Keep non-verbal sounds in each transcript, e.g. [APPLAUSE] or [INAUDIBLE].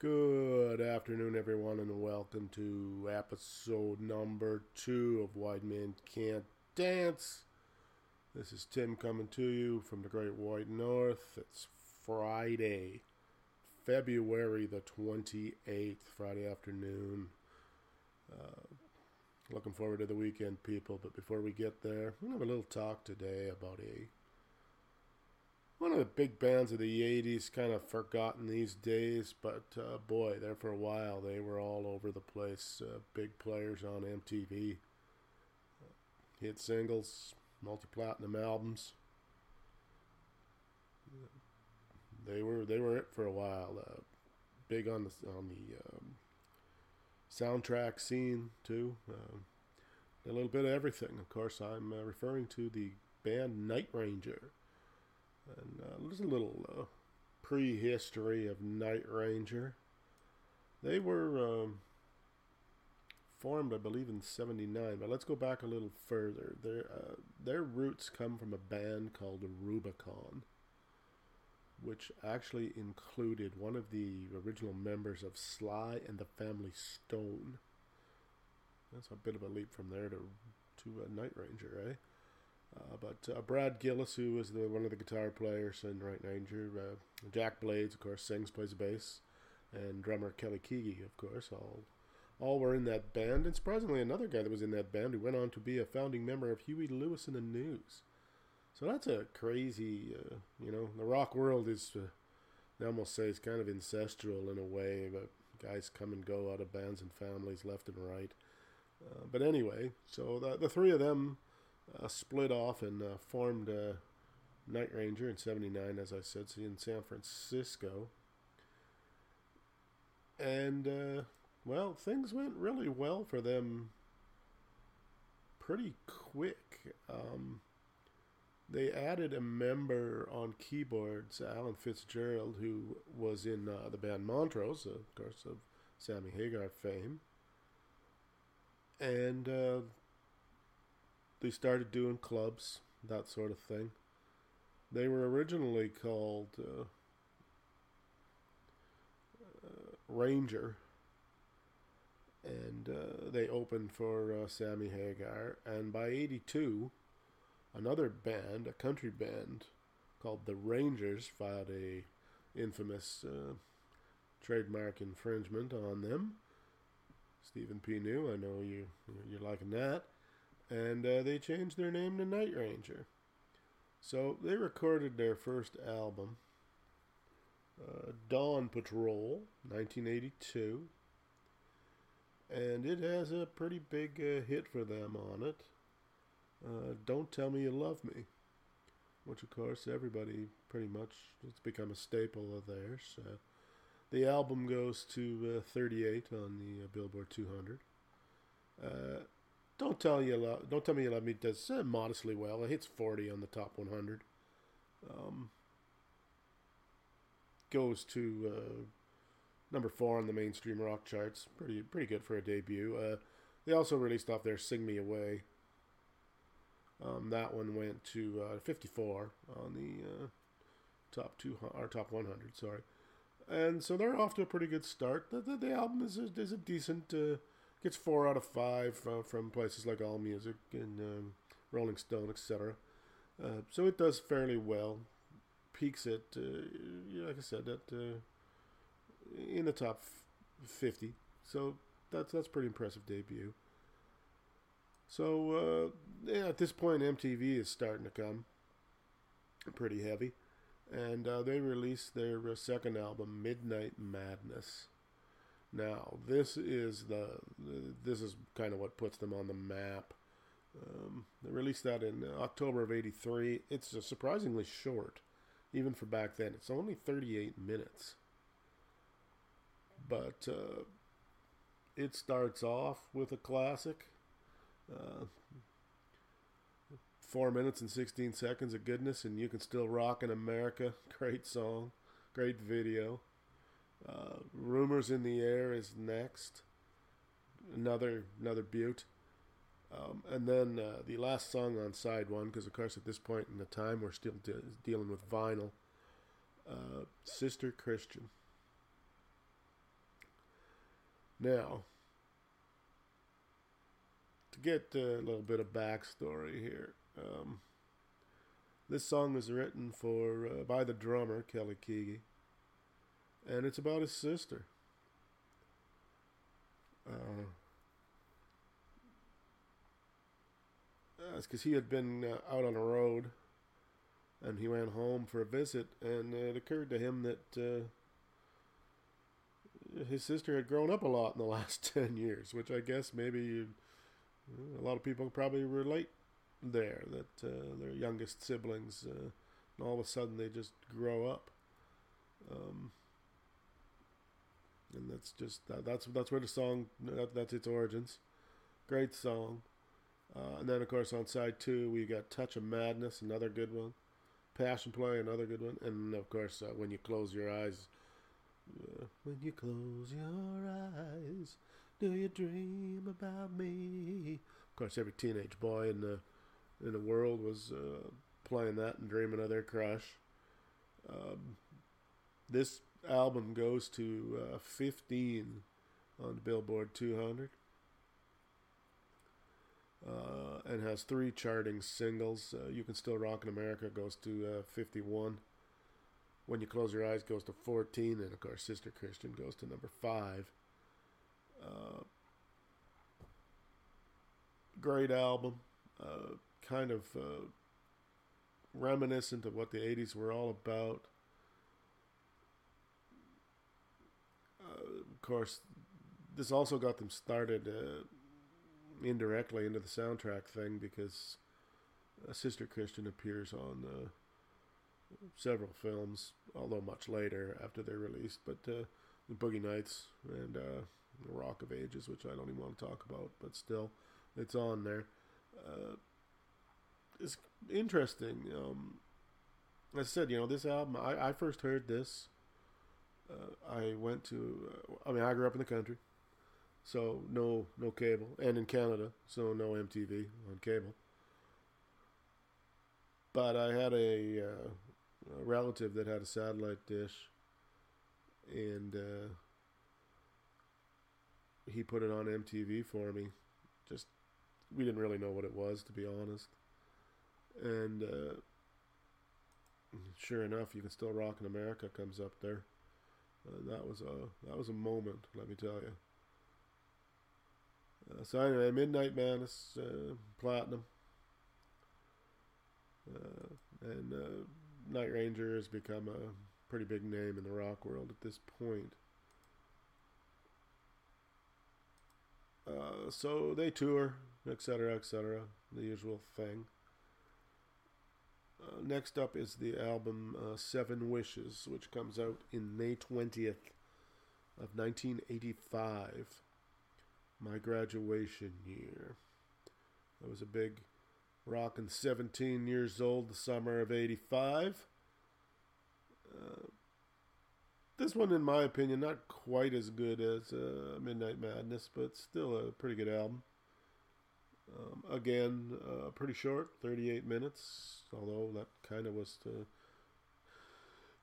Good afternoon, everyone, and welcome to episode number two of White Men Can't Dance. This is Tim coming to you from the Great White North. It's Friday, February the 28th, Friday afternoon. Uh, looking forward to the weekend, people. But before we get there, we're going to have a little talk today about a one of the big bands of the 80s, kind of forgotten these days, but uh, boy, there for a while, they were all over the place. Uh, big players on MTV, hit singles, multi platinum albums. They were they were it for a while. Uh, big on the on the um, soundtrack scene too. Um, a little bit of everything. Of course, I'm uh, referring to the band Night Ranger. And uh, there's a little uh, prehistory of Night Ranger. They were um, formed, I believe, in '79. But let's go back a little further. Their uh, their roots come from a band called Rubicon, which actually included one of the original members of Sly and the Family Stone. That's a bit of a leap from there to to a Night Ranger, eh? Uh, but uh, Brad Gillis, who was the, one of the guitar players in Night Ranger, uh, Jack Blades, of course, sings, plays bass, and drummer Kelly Keagy, of course, all all were in that band. And surprisingly, another guy that was in that band who went on to be a founding member of Huey Lewis and the News. So that's a crazy, uh, you know, the rock world is, uh, they almost say, it's kind of incestual in a way, but guys come and go out of bands and families left and right. Uh, but anyway, so the, the three of them uh, split off and uh, formed uh, Night Ranger in 79, as I said, in San Francisco. And, uh, well, things went really well for them pretty quick. Um, they added a member on keyboards, Alan Fitzgerald, who was in uh, the band Montrose, of course, of Sammy Hagar fame. And uh, they started doing clubs, that sort of thing. They were originally called uh, uh, Ranger, and uh, they opened for uh, Sammy Hagar. And by '82, another band, a country band called the Rangers, filed a infamous uh, trademark infringement on them. Stephen P. New, I know you you're liking that and uh, they changed their name to Night Ranger. So they recorded their first album, uh, Dawn Patrol, 1982, and it has a pretty big uh, hit for them on it. Uh, Don't Tell Me You Love Me, which of course everybody pretty much it's become a staple of theirs. Uh, the album goes to uh, 38 on the Billboard 200. Don't tell you love. Don't tell me you love me. Does uh, modestly well. It hits forty on the top one hundred. Um, goes to uh, number four on the mainstream rock charts. Pretty pretty good for a debut. Uh, they also released off their "Sing Me Away." Um, that one went to uh, 54 on the uh, top two or top 100. Sorry, and so they're off to a pretty good start. The, the, the album is a, is a decent uh, Gets four out of five from places like All Music and um, Rolling Stone, etc. Uh, so it does fairly well. Peaks at, uh, like I said, at uh, in the top fifty. So that's that's pretty impressive debut. So uh, yeah, at this point, MTV is starting to come pretty heavy, and uh, they released their second album, Midnight Madness. Now, this is the this is kind of what puts them on the map. Um, they released that in October of '83. It's surprisingly short, even for back then. It's only 38 minutes, but uh, it starts off with a classic. Uh, four minutes and 16 seconds of goodness, and you can still rock in America. [LAUGHS] Great song, great video. Uh, Rumors in the Air is next. Another another beaut. Um, and then uh, the last song on side one, because of course at this point in the time we're still de- dealing with vinyl. Uh, Sister Christian. Now, to get a little bit of backstory here, um, this song was written for uh, by the drummer Kelly Keagy, and it's about his sister. Uh, because he had been uh, out on the road, and he went home for a visit, and it occurred to him that uh, his sister had grown up a lot in the [LAUGHS] last ten years, which I guess maybe a lot of people probably relate there that uh, their youngest siblings, uh, and all of a sudden they just grow up. Um, and that's just that, that's that's where the song that, that's its origins. Great song, uh, and then of course on side two we got "Touch of Madness," another good one. "Passion Play," another good one, and of course uh, "When You Close Your Eyes." Uh, when you close your eyes, do you dream about me? Of course, every teenage boy in the in the world was uh, playing that and dreaming of their crush. Um, this album goes to uh, 15 on the Billboard 200 uh, and has three charting singles. Uh, you Can Still Rock in America goes to uh, 51. When You Close Your Eyes goes to 14. And of course, Sister Christian goes to number 5. Uh, great album. Uh, kind of reminiscent of what the 80s were all about. Uh, of course, this also got them started uh, indirectly into the soundtrack thing because Sister Christian appears on uh, several films, although much later after they're released. But uh, Boogie Nights and uh, Rock of Ages, which I don't even want to talk about, but still, it's on there. Uh, it's interesting. Um, I said, you know, this album, I, I first heard this. Uh, I went to, uh, I mean, I grew up in the country, so no, no cable, and in Canada, so no MTV on cable. But I had a, uh, a relative that had a satellite dish, and uh, he put it on MTV for me. Just we didn't really know what it was, to be honest and uh, sure enough, you can still rock in America comes up there. Uh, that was a that was a moment, let me tell you. Uh, so anyway, Midnight Madness, uh, platinum, uh, and uh, Night Ranger has become a pretty big name in the rock world at this point. so they tour, etc., etc., the usual thing. Uh, next up is the album uh, Seven Wishes, which comes out in May 20th of 1985, my graduation year. I was a big rockin' 17 years old the summer of 85. Uh, this one, in my opinion, not quite as good as uh, Midnight Madness, but still a pretty good album. Um, again, uh, pretty short, 38 minutes, although that kind of was the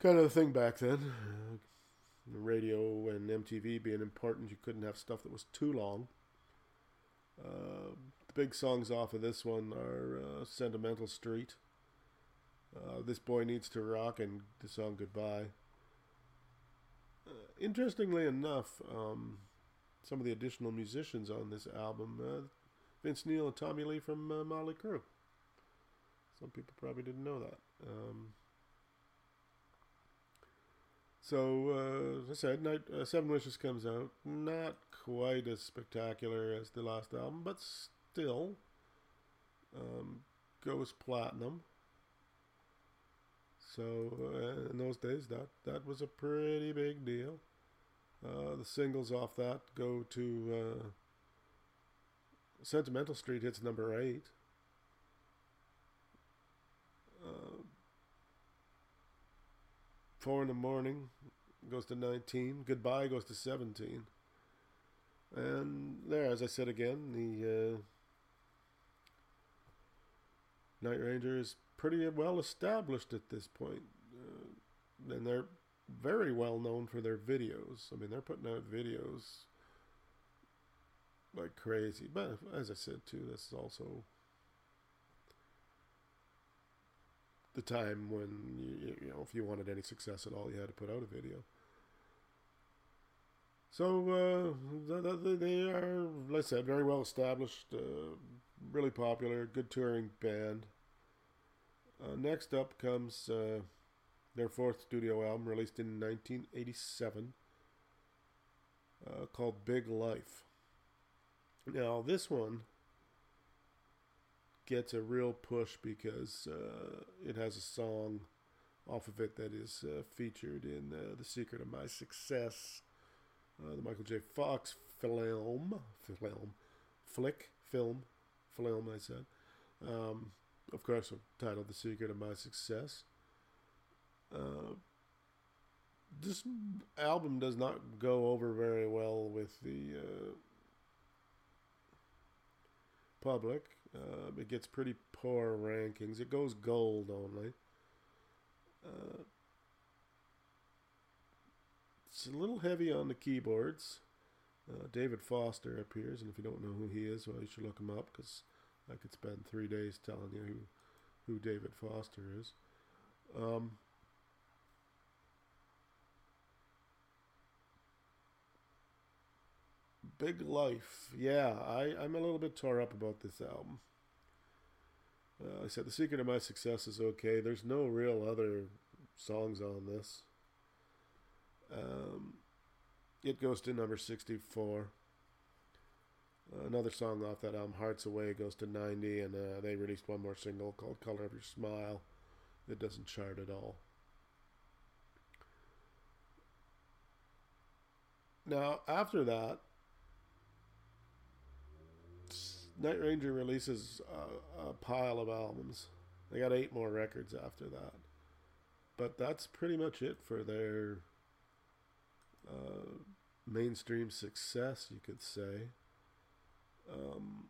kind of the thing back then. Uh, radio and MTV being important, you couldn't have stuff that was too long. Uh, the big songs off of this one are uh, Sentimental Street, uh, This Boy Needs to Rock, and the song Goodbye. Uh, interestingly enough, um, some of the additional musicians on this album, Vince Neil and Tommy Lee from uh, Crüe. Some people probably didn't know that. Um, so, uh, as I said, Night, uh, Seven Wishes comes out. Not quite as spectacular as the last album, but still um, goes platinum. So, uh, in those days, that, that was a pretty big deal. Uh, the singles off that go to uh, Sentimental Street hits number eight. Uh, four in the morning goes to 19. Goodbye goes to 17. And there, as I said again, the uh, Night Ranger is pretty well established at this point. Uh, and they're very well known for their videos. I mean, they're putting out videos like crazy. But as I said too, this is also the time when you, you know if you wanted any success at all, you had to put out a video. So uh, they are, like I said, very well established, uh, really popular, good touring band. Uh, next up comes uh, their fourth studio album, released in 1987, uh, called Big Life. Now, this one gets a real push because uh, it has a song off of it that is featured in The Secret of My Success uh, the Michael J. Fox film, film, flick, film, film, I said. Um, of course, titled The Secret of My Success. Uh, this album does not go over very well with the uh, public. Uh, it gets pretty poor rankings. It goes gold only. Uh, it's a little heavy on the keyboards. Uh, David Foster appears, and if you don't know who he is, well, you should look him up because I could spend three days telling you who, who David Foster is. Um, Big Life. Yeah, I, I'm a little bit tore up about this album. Uh, I said the secret of my success is okay. There's no real other songs on this. Um, it goes to number 64. Uh, another song off that album, Hearts Away, goes to 90, and uh, they released one more single called Color of Your Smile. It doesn't chart at all. Now, after that, Night Ranger releases a, a pile of albums. They got eight more records after that. But that's pretty much it for their uh, mainstream success, you could say. Um,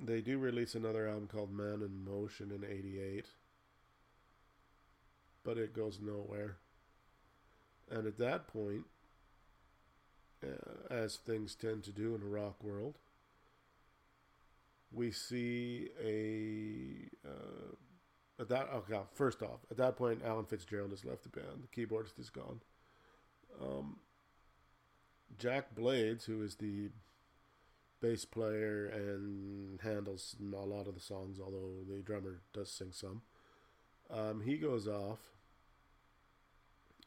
they do release another album called Man in Motion in 88, but it goes nowhere. And at that point, uh, as things tend to do in a rock world, we see a uh, at that, okay, first off, at that point, Alan Fitzgerald has left the band. The keyboardist is gone. Um, Jack Blades, who is the bass player and handles a lot of the songs, although the drummer does sing some, um, he goes off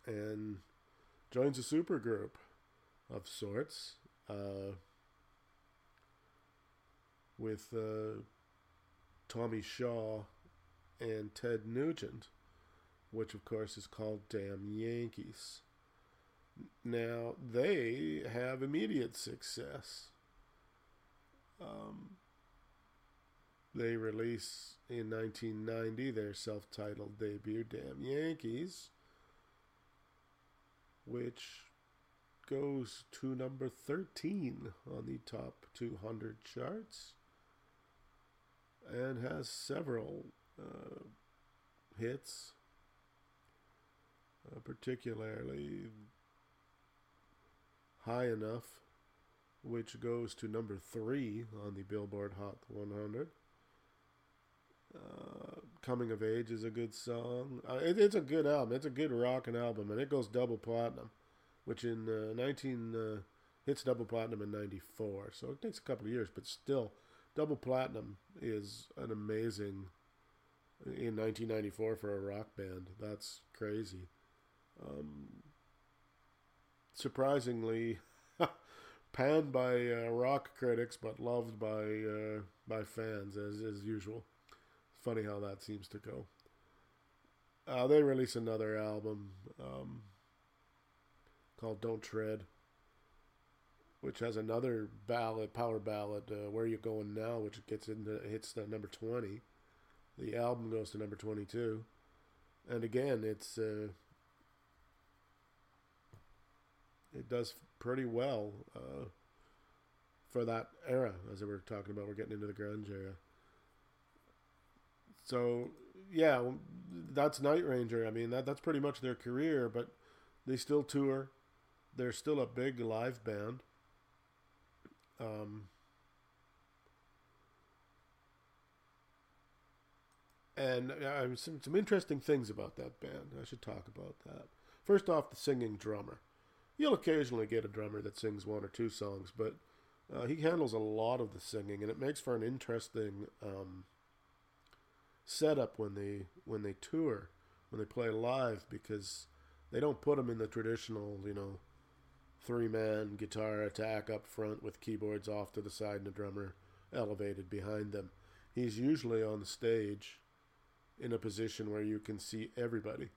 and joins a supergroup of sorts uh, with uh, Tommy Shaw and Ted Nugent, which of course is called Damn Yankees. Now, they have immediate success. Um, they release in 1990 their self titled debut, Damn Yankees, which goes to number 13 on the top 200 charts and has several uh, hits, uh, particularly high enough, which goes to number three on the Billboard Hot 100. Uh, Coming of Age is a good song. Uh, it, it's a good album. It's a good rocking album, and it goes double platinum, which in uh, 19 uh, hits double platinum in 94. So it takes a couple of years, but still, double platinum is an amazing in 1994 for a rock band. That's crazy. Um, surprisingly, [LAUGHS] panned by uh, rock critics, but loved by uh, by fans as as usual. Funny how that seems to go. Uh, they release another album um, called "Don't Tread," which has another ballad, power ballad, uh, "Where You Going Now," which gets into hits the number twenty. The album goes to number 22. And again, it's uh, it does pretty well uh, for that era, as we were talking about. We're getting into the grunge era. So yeah, that's Night Ranger. I mean, that that's pretty much their career, but they still tour. They're still a big live band. Um, and uh, some some interesting things about that band. I should talk about that. First off, the singing drummer. You'll occasionally get a drummer that sings one or two songs, but uh, he handles a lot of the singing, and it makes for an interesting um, setup when they when they tour, when they play live, because they don't put them in the traditional, you know, three man guitar attack up front with keyboards off to the side and a drummer elevated behind them. He's usually on the stage in a position where you can see everybody.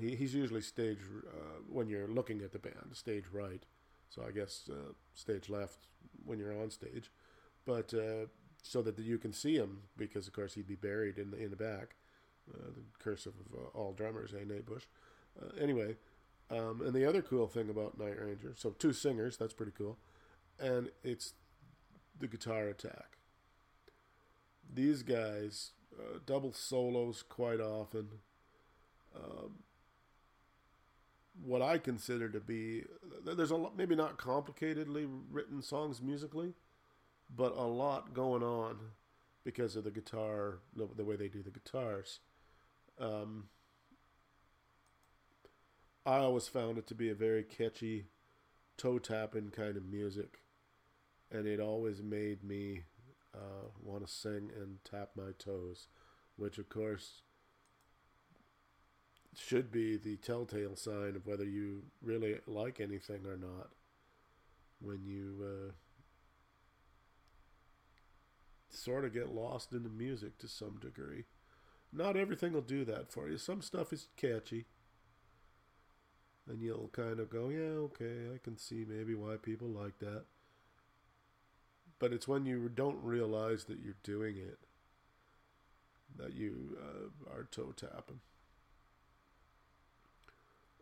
He, he's usually stage uh, when you're looking at the band, stage right. So I guess uh, stage left when you're on stage, but uh, so that you can see him because of course he'd be buried in the in the back. Uh, the curse of uh, all drummers, eh, Nate Bush. Uh, anyway, um, and the other cool thing about Night Ranger, so two singers, that's pretty cool, and it's the guitar attack. These guys uh, double solos quite often. Um, what I consider to be there's a lot, maybe not complicatedly written songs musically, but a lot going on because of the guitar, the, way they do the guitars. Um, I always found it to be a very catchy, toe tapping kind of music, and it always made me uh, want to sing and tap my toes, which of course should be the telltale sign of whether you really like anything or not. When you uh, sort of get lost in the music to some degree. Not everything will do that for you. Some stuff is catchy. And you'll kind of go, yeah, okay, I can see maybe why people like that. But it's when you don't realize that you're doing it that you uh, are toe tapping.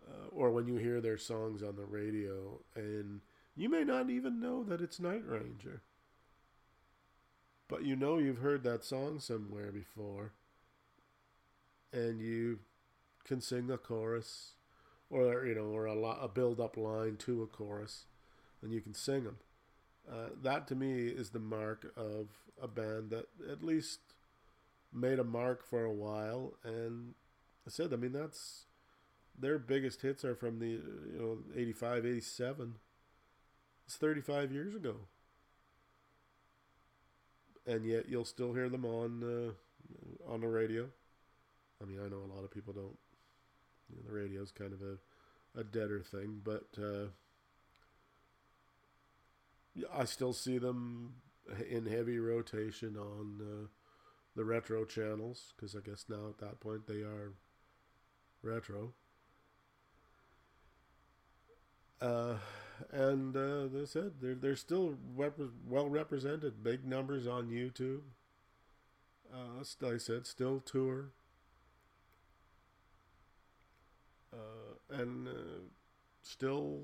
Uh, or when you hear their songs on the radio and you may not even know that it's Night Ranger. But you know you've heard that song somewhere before. And you can sing a chorus or you know or a, a build up line to a chorus and you can sing them. Uh, that to me is the mark of a band that at least made a mark for a while and I said I mean that's their biggest hits are from the you know 85 87 it's 35 years ago. And yet you'll still hear them on uh, on the radio. I mean i know a lot of people don't you know, the radio is kind of a, a deader thing but uh, i still see them in heavy rotation on uh, the retro channels because i guess now at that point they are retro uh, and uh, they said they're they're still rep- well represented. Big numbers on YouTube. Uh, I said, still tour. Uh, and uh, still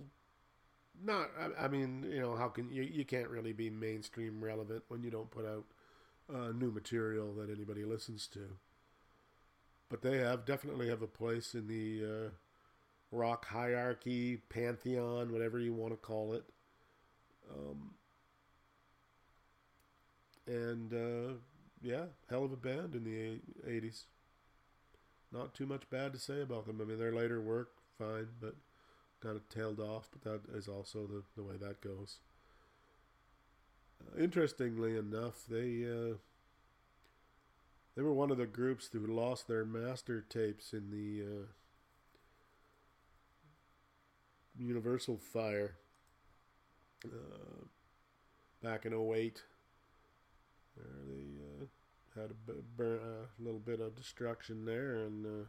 not. I, I, mean, you know, how can you? You can't really be mainstream relevant when you don't put out uh, new material that anybody listens to. But they have definitely have a place in the uh, rock hierarchy, pantheon, whatever you want to call it. Um, and uh, yeah, hell of a band in the 80s. Not too much bad to say about them. I mean, their later work, fine, but kind of tailed off, but that is also the, the way that goes. Uh, interestingly enough, they uh, they were one of the groups who lost their master tapes in the uh, Universal Fire uh, back in 08. Where they uh, had a, burn, a little bit of destruction there, and uh,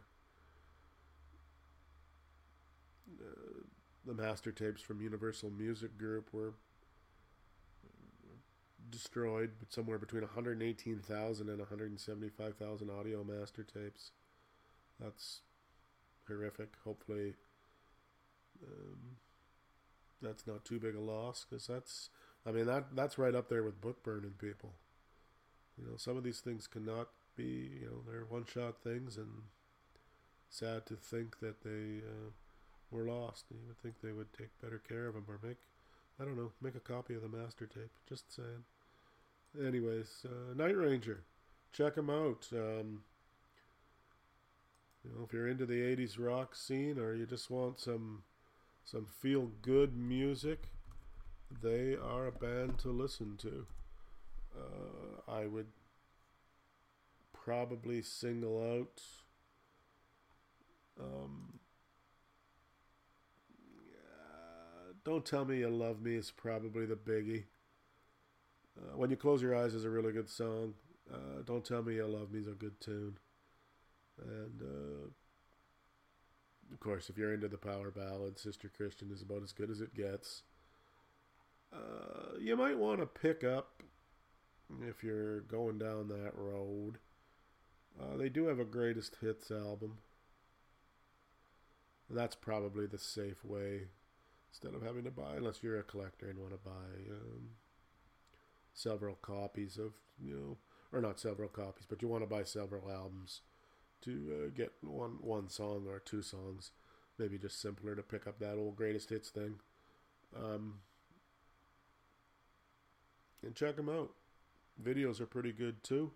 uh, the master tapes from Universal Music Group were destroyed, but somewhere between 118,000 and 175,000 audio master tapes. That's horrific. Hopefully, um, that's not too big a loss because that's, I mean, that that's right up there with book burning people. You know, some of these things cannot be, you know, they're one shot things, and sad to think that they uh, were lost. You would think they would take better care of them or make, I don't know, make a copy of the master tape. Just saying. Anyways, uh, Night Ranger, check them out. Um, you know, if you're into the '80s rock scene or you just want some some feel good music, they are a band to listen to. Uh, I would probably single out. Um, yeah, Don't Tell Me You Love Me is probably the biggie. Uh, when You Close Your Eyes is a really good song. Uh, Don't Tell Me You Love Me is a good tune. And uh, of course, if you're into the power ballad, Sister Christian is about as good as it gets. Uh, you might want to pick up if you're going down that road. Uh, they do have a greatest hits album. That's probably the safe way instead of having to buy, unless you're a collector and want to buy um, several copies of, you know, or not several copies, but you want to buy several albums to uh, get one one song or two songs. Maybe just simpler to pick up that old greatest hits thing. Um, and check them out. Videos are pretty good too.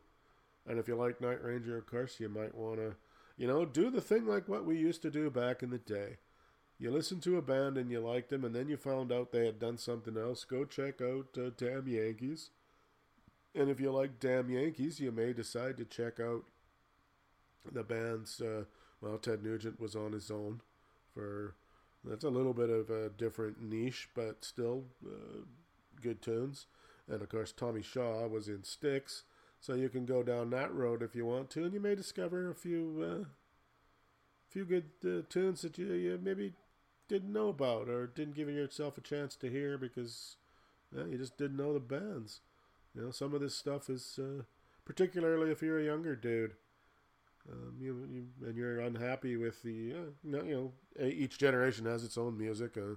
And if you like Night Ranger, of course, you might want to, you know, do the thing like what we used to do back in the day. You listen to a band and you liked them, and then you found out they had done something else. Go check out uh, Damn Yankees. And if you like Damn Yankees, you may decide to check out the band's. Uh, well, Ted Nugent was on his own for. That's a little bit of a different niche, but still uh, good tunes. And of course, Tommy Shaw was in Styx, so you can go down that road if you want to, and you may discover a few, uh, few good uh, tunes that you, you maybe didn't know about or didn't give yourself a chance to hear because you just didn't know the bands. You know, some of this stuff is uh, particularly if you're a younger dude. Um, you, you, and you're unhappy with the uh, you know each generation has its own music. Uh,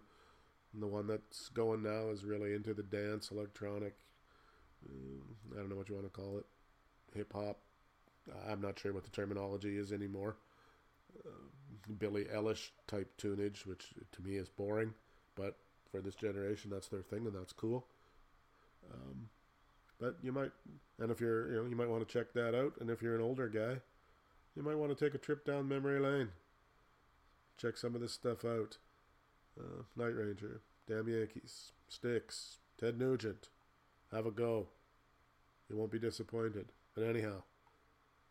and the one that's going now is really into the dance, electronic. Um, I don't know what you want to call it, hip hop. I'm not sure what the terminology is anymore. Uh, Billie Eilish type tunage, which to me is boring, but for this generation, that's their thing, and that's cool. Um, but you might, and if you're, you know, you might want to check that out. And if you're an older guy, you might want to take a trip down memory lane. Check some of this stuff out. Uh, Night Ranger, Damn Yankees, Styx, Ted Nugent. Have a go. You won't be disappointed. But anyhow,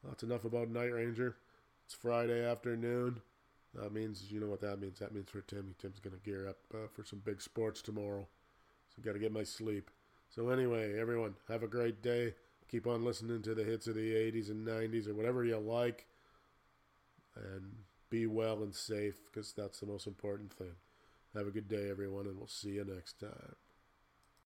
that's enough about Night Ranger. It's Friday afternoon. That means, you know what that means. That means for Timmy. Tim's going to gear up uh, for some big sports tomorrow. So got to get my sleep. So anyway, everyone, have a great day. Keep on listening to the hits of the 80s and 90s or whatever you like and be well and safe because that's the most important thing. Have a good day, everyone, and we'll see you next time.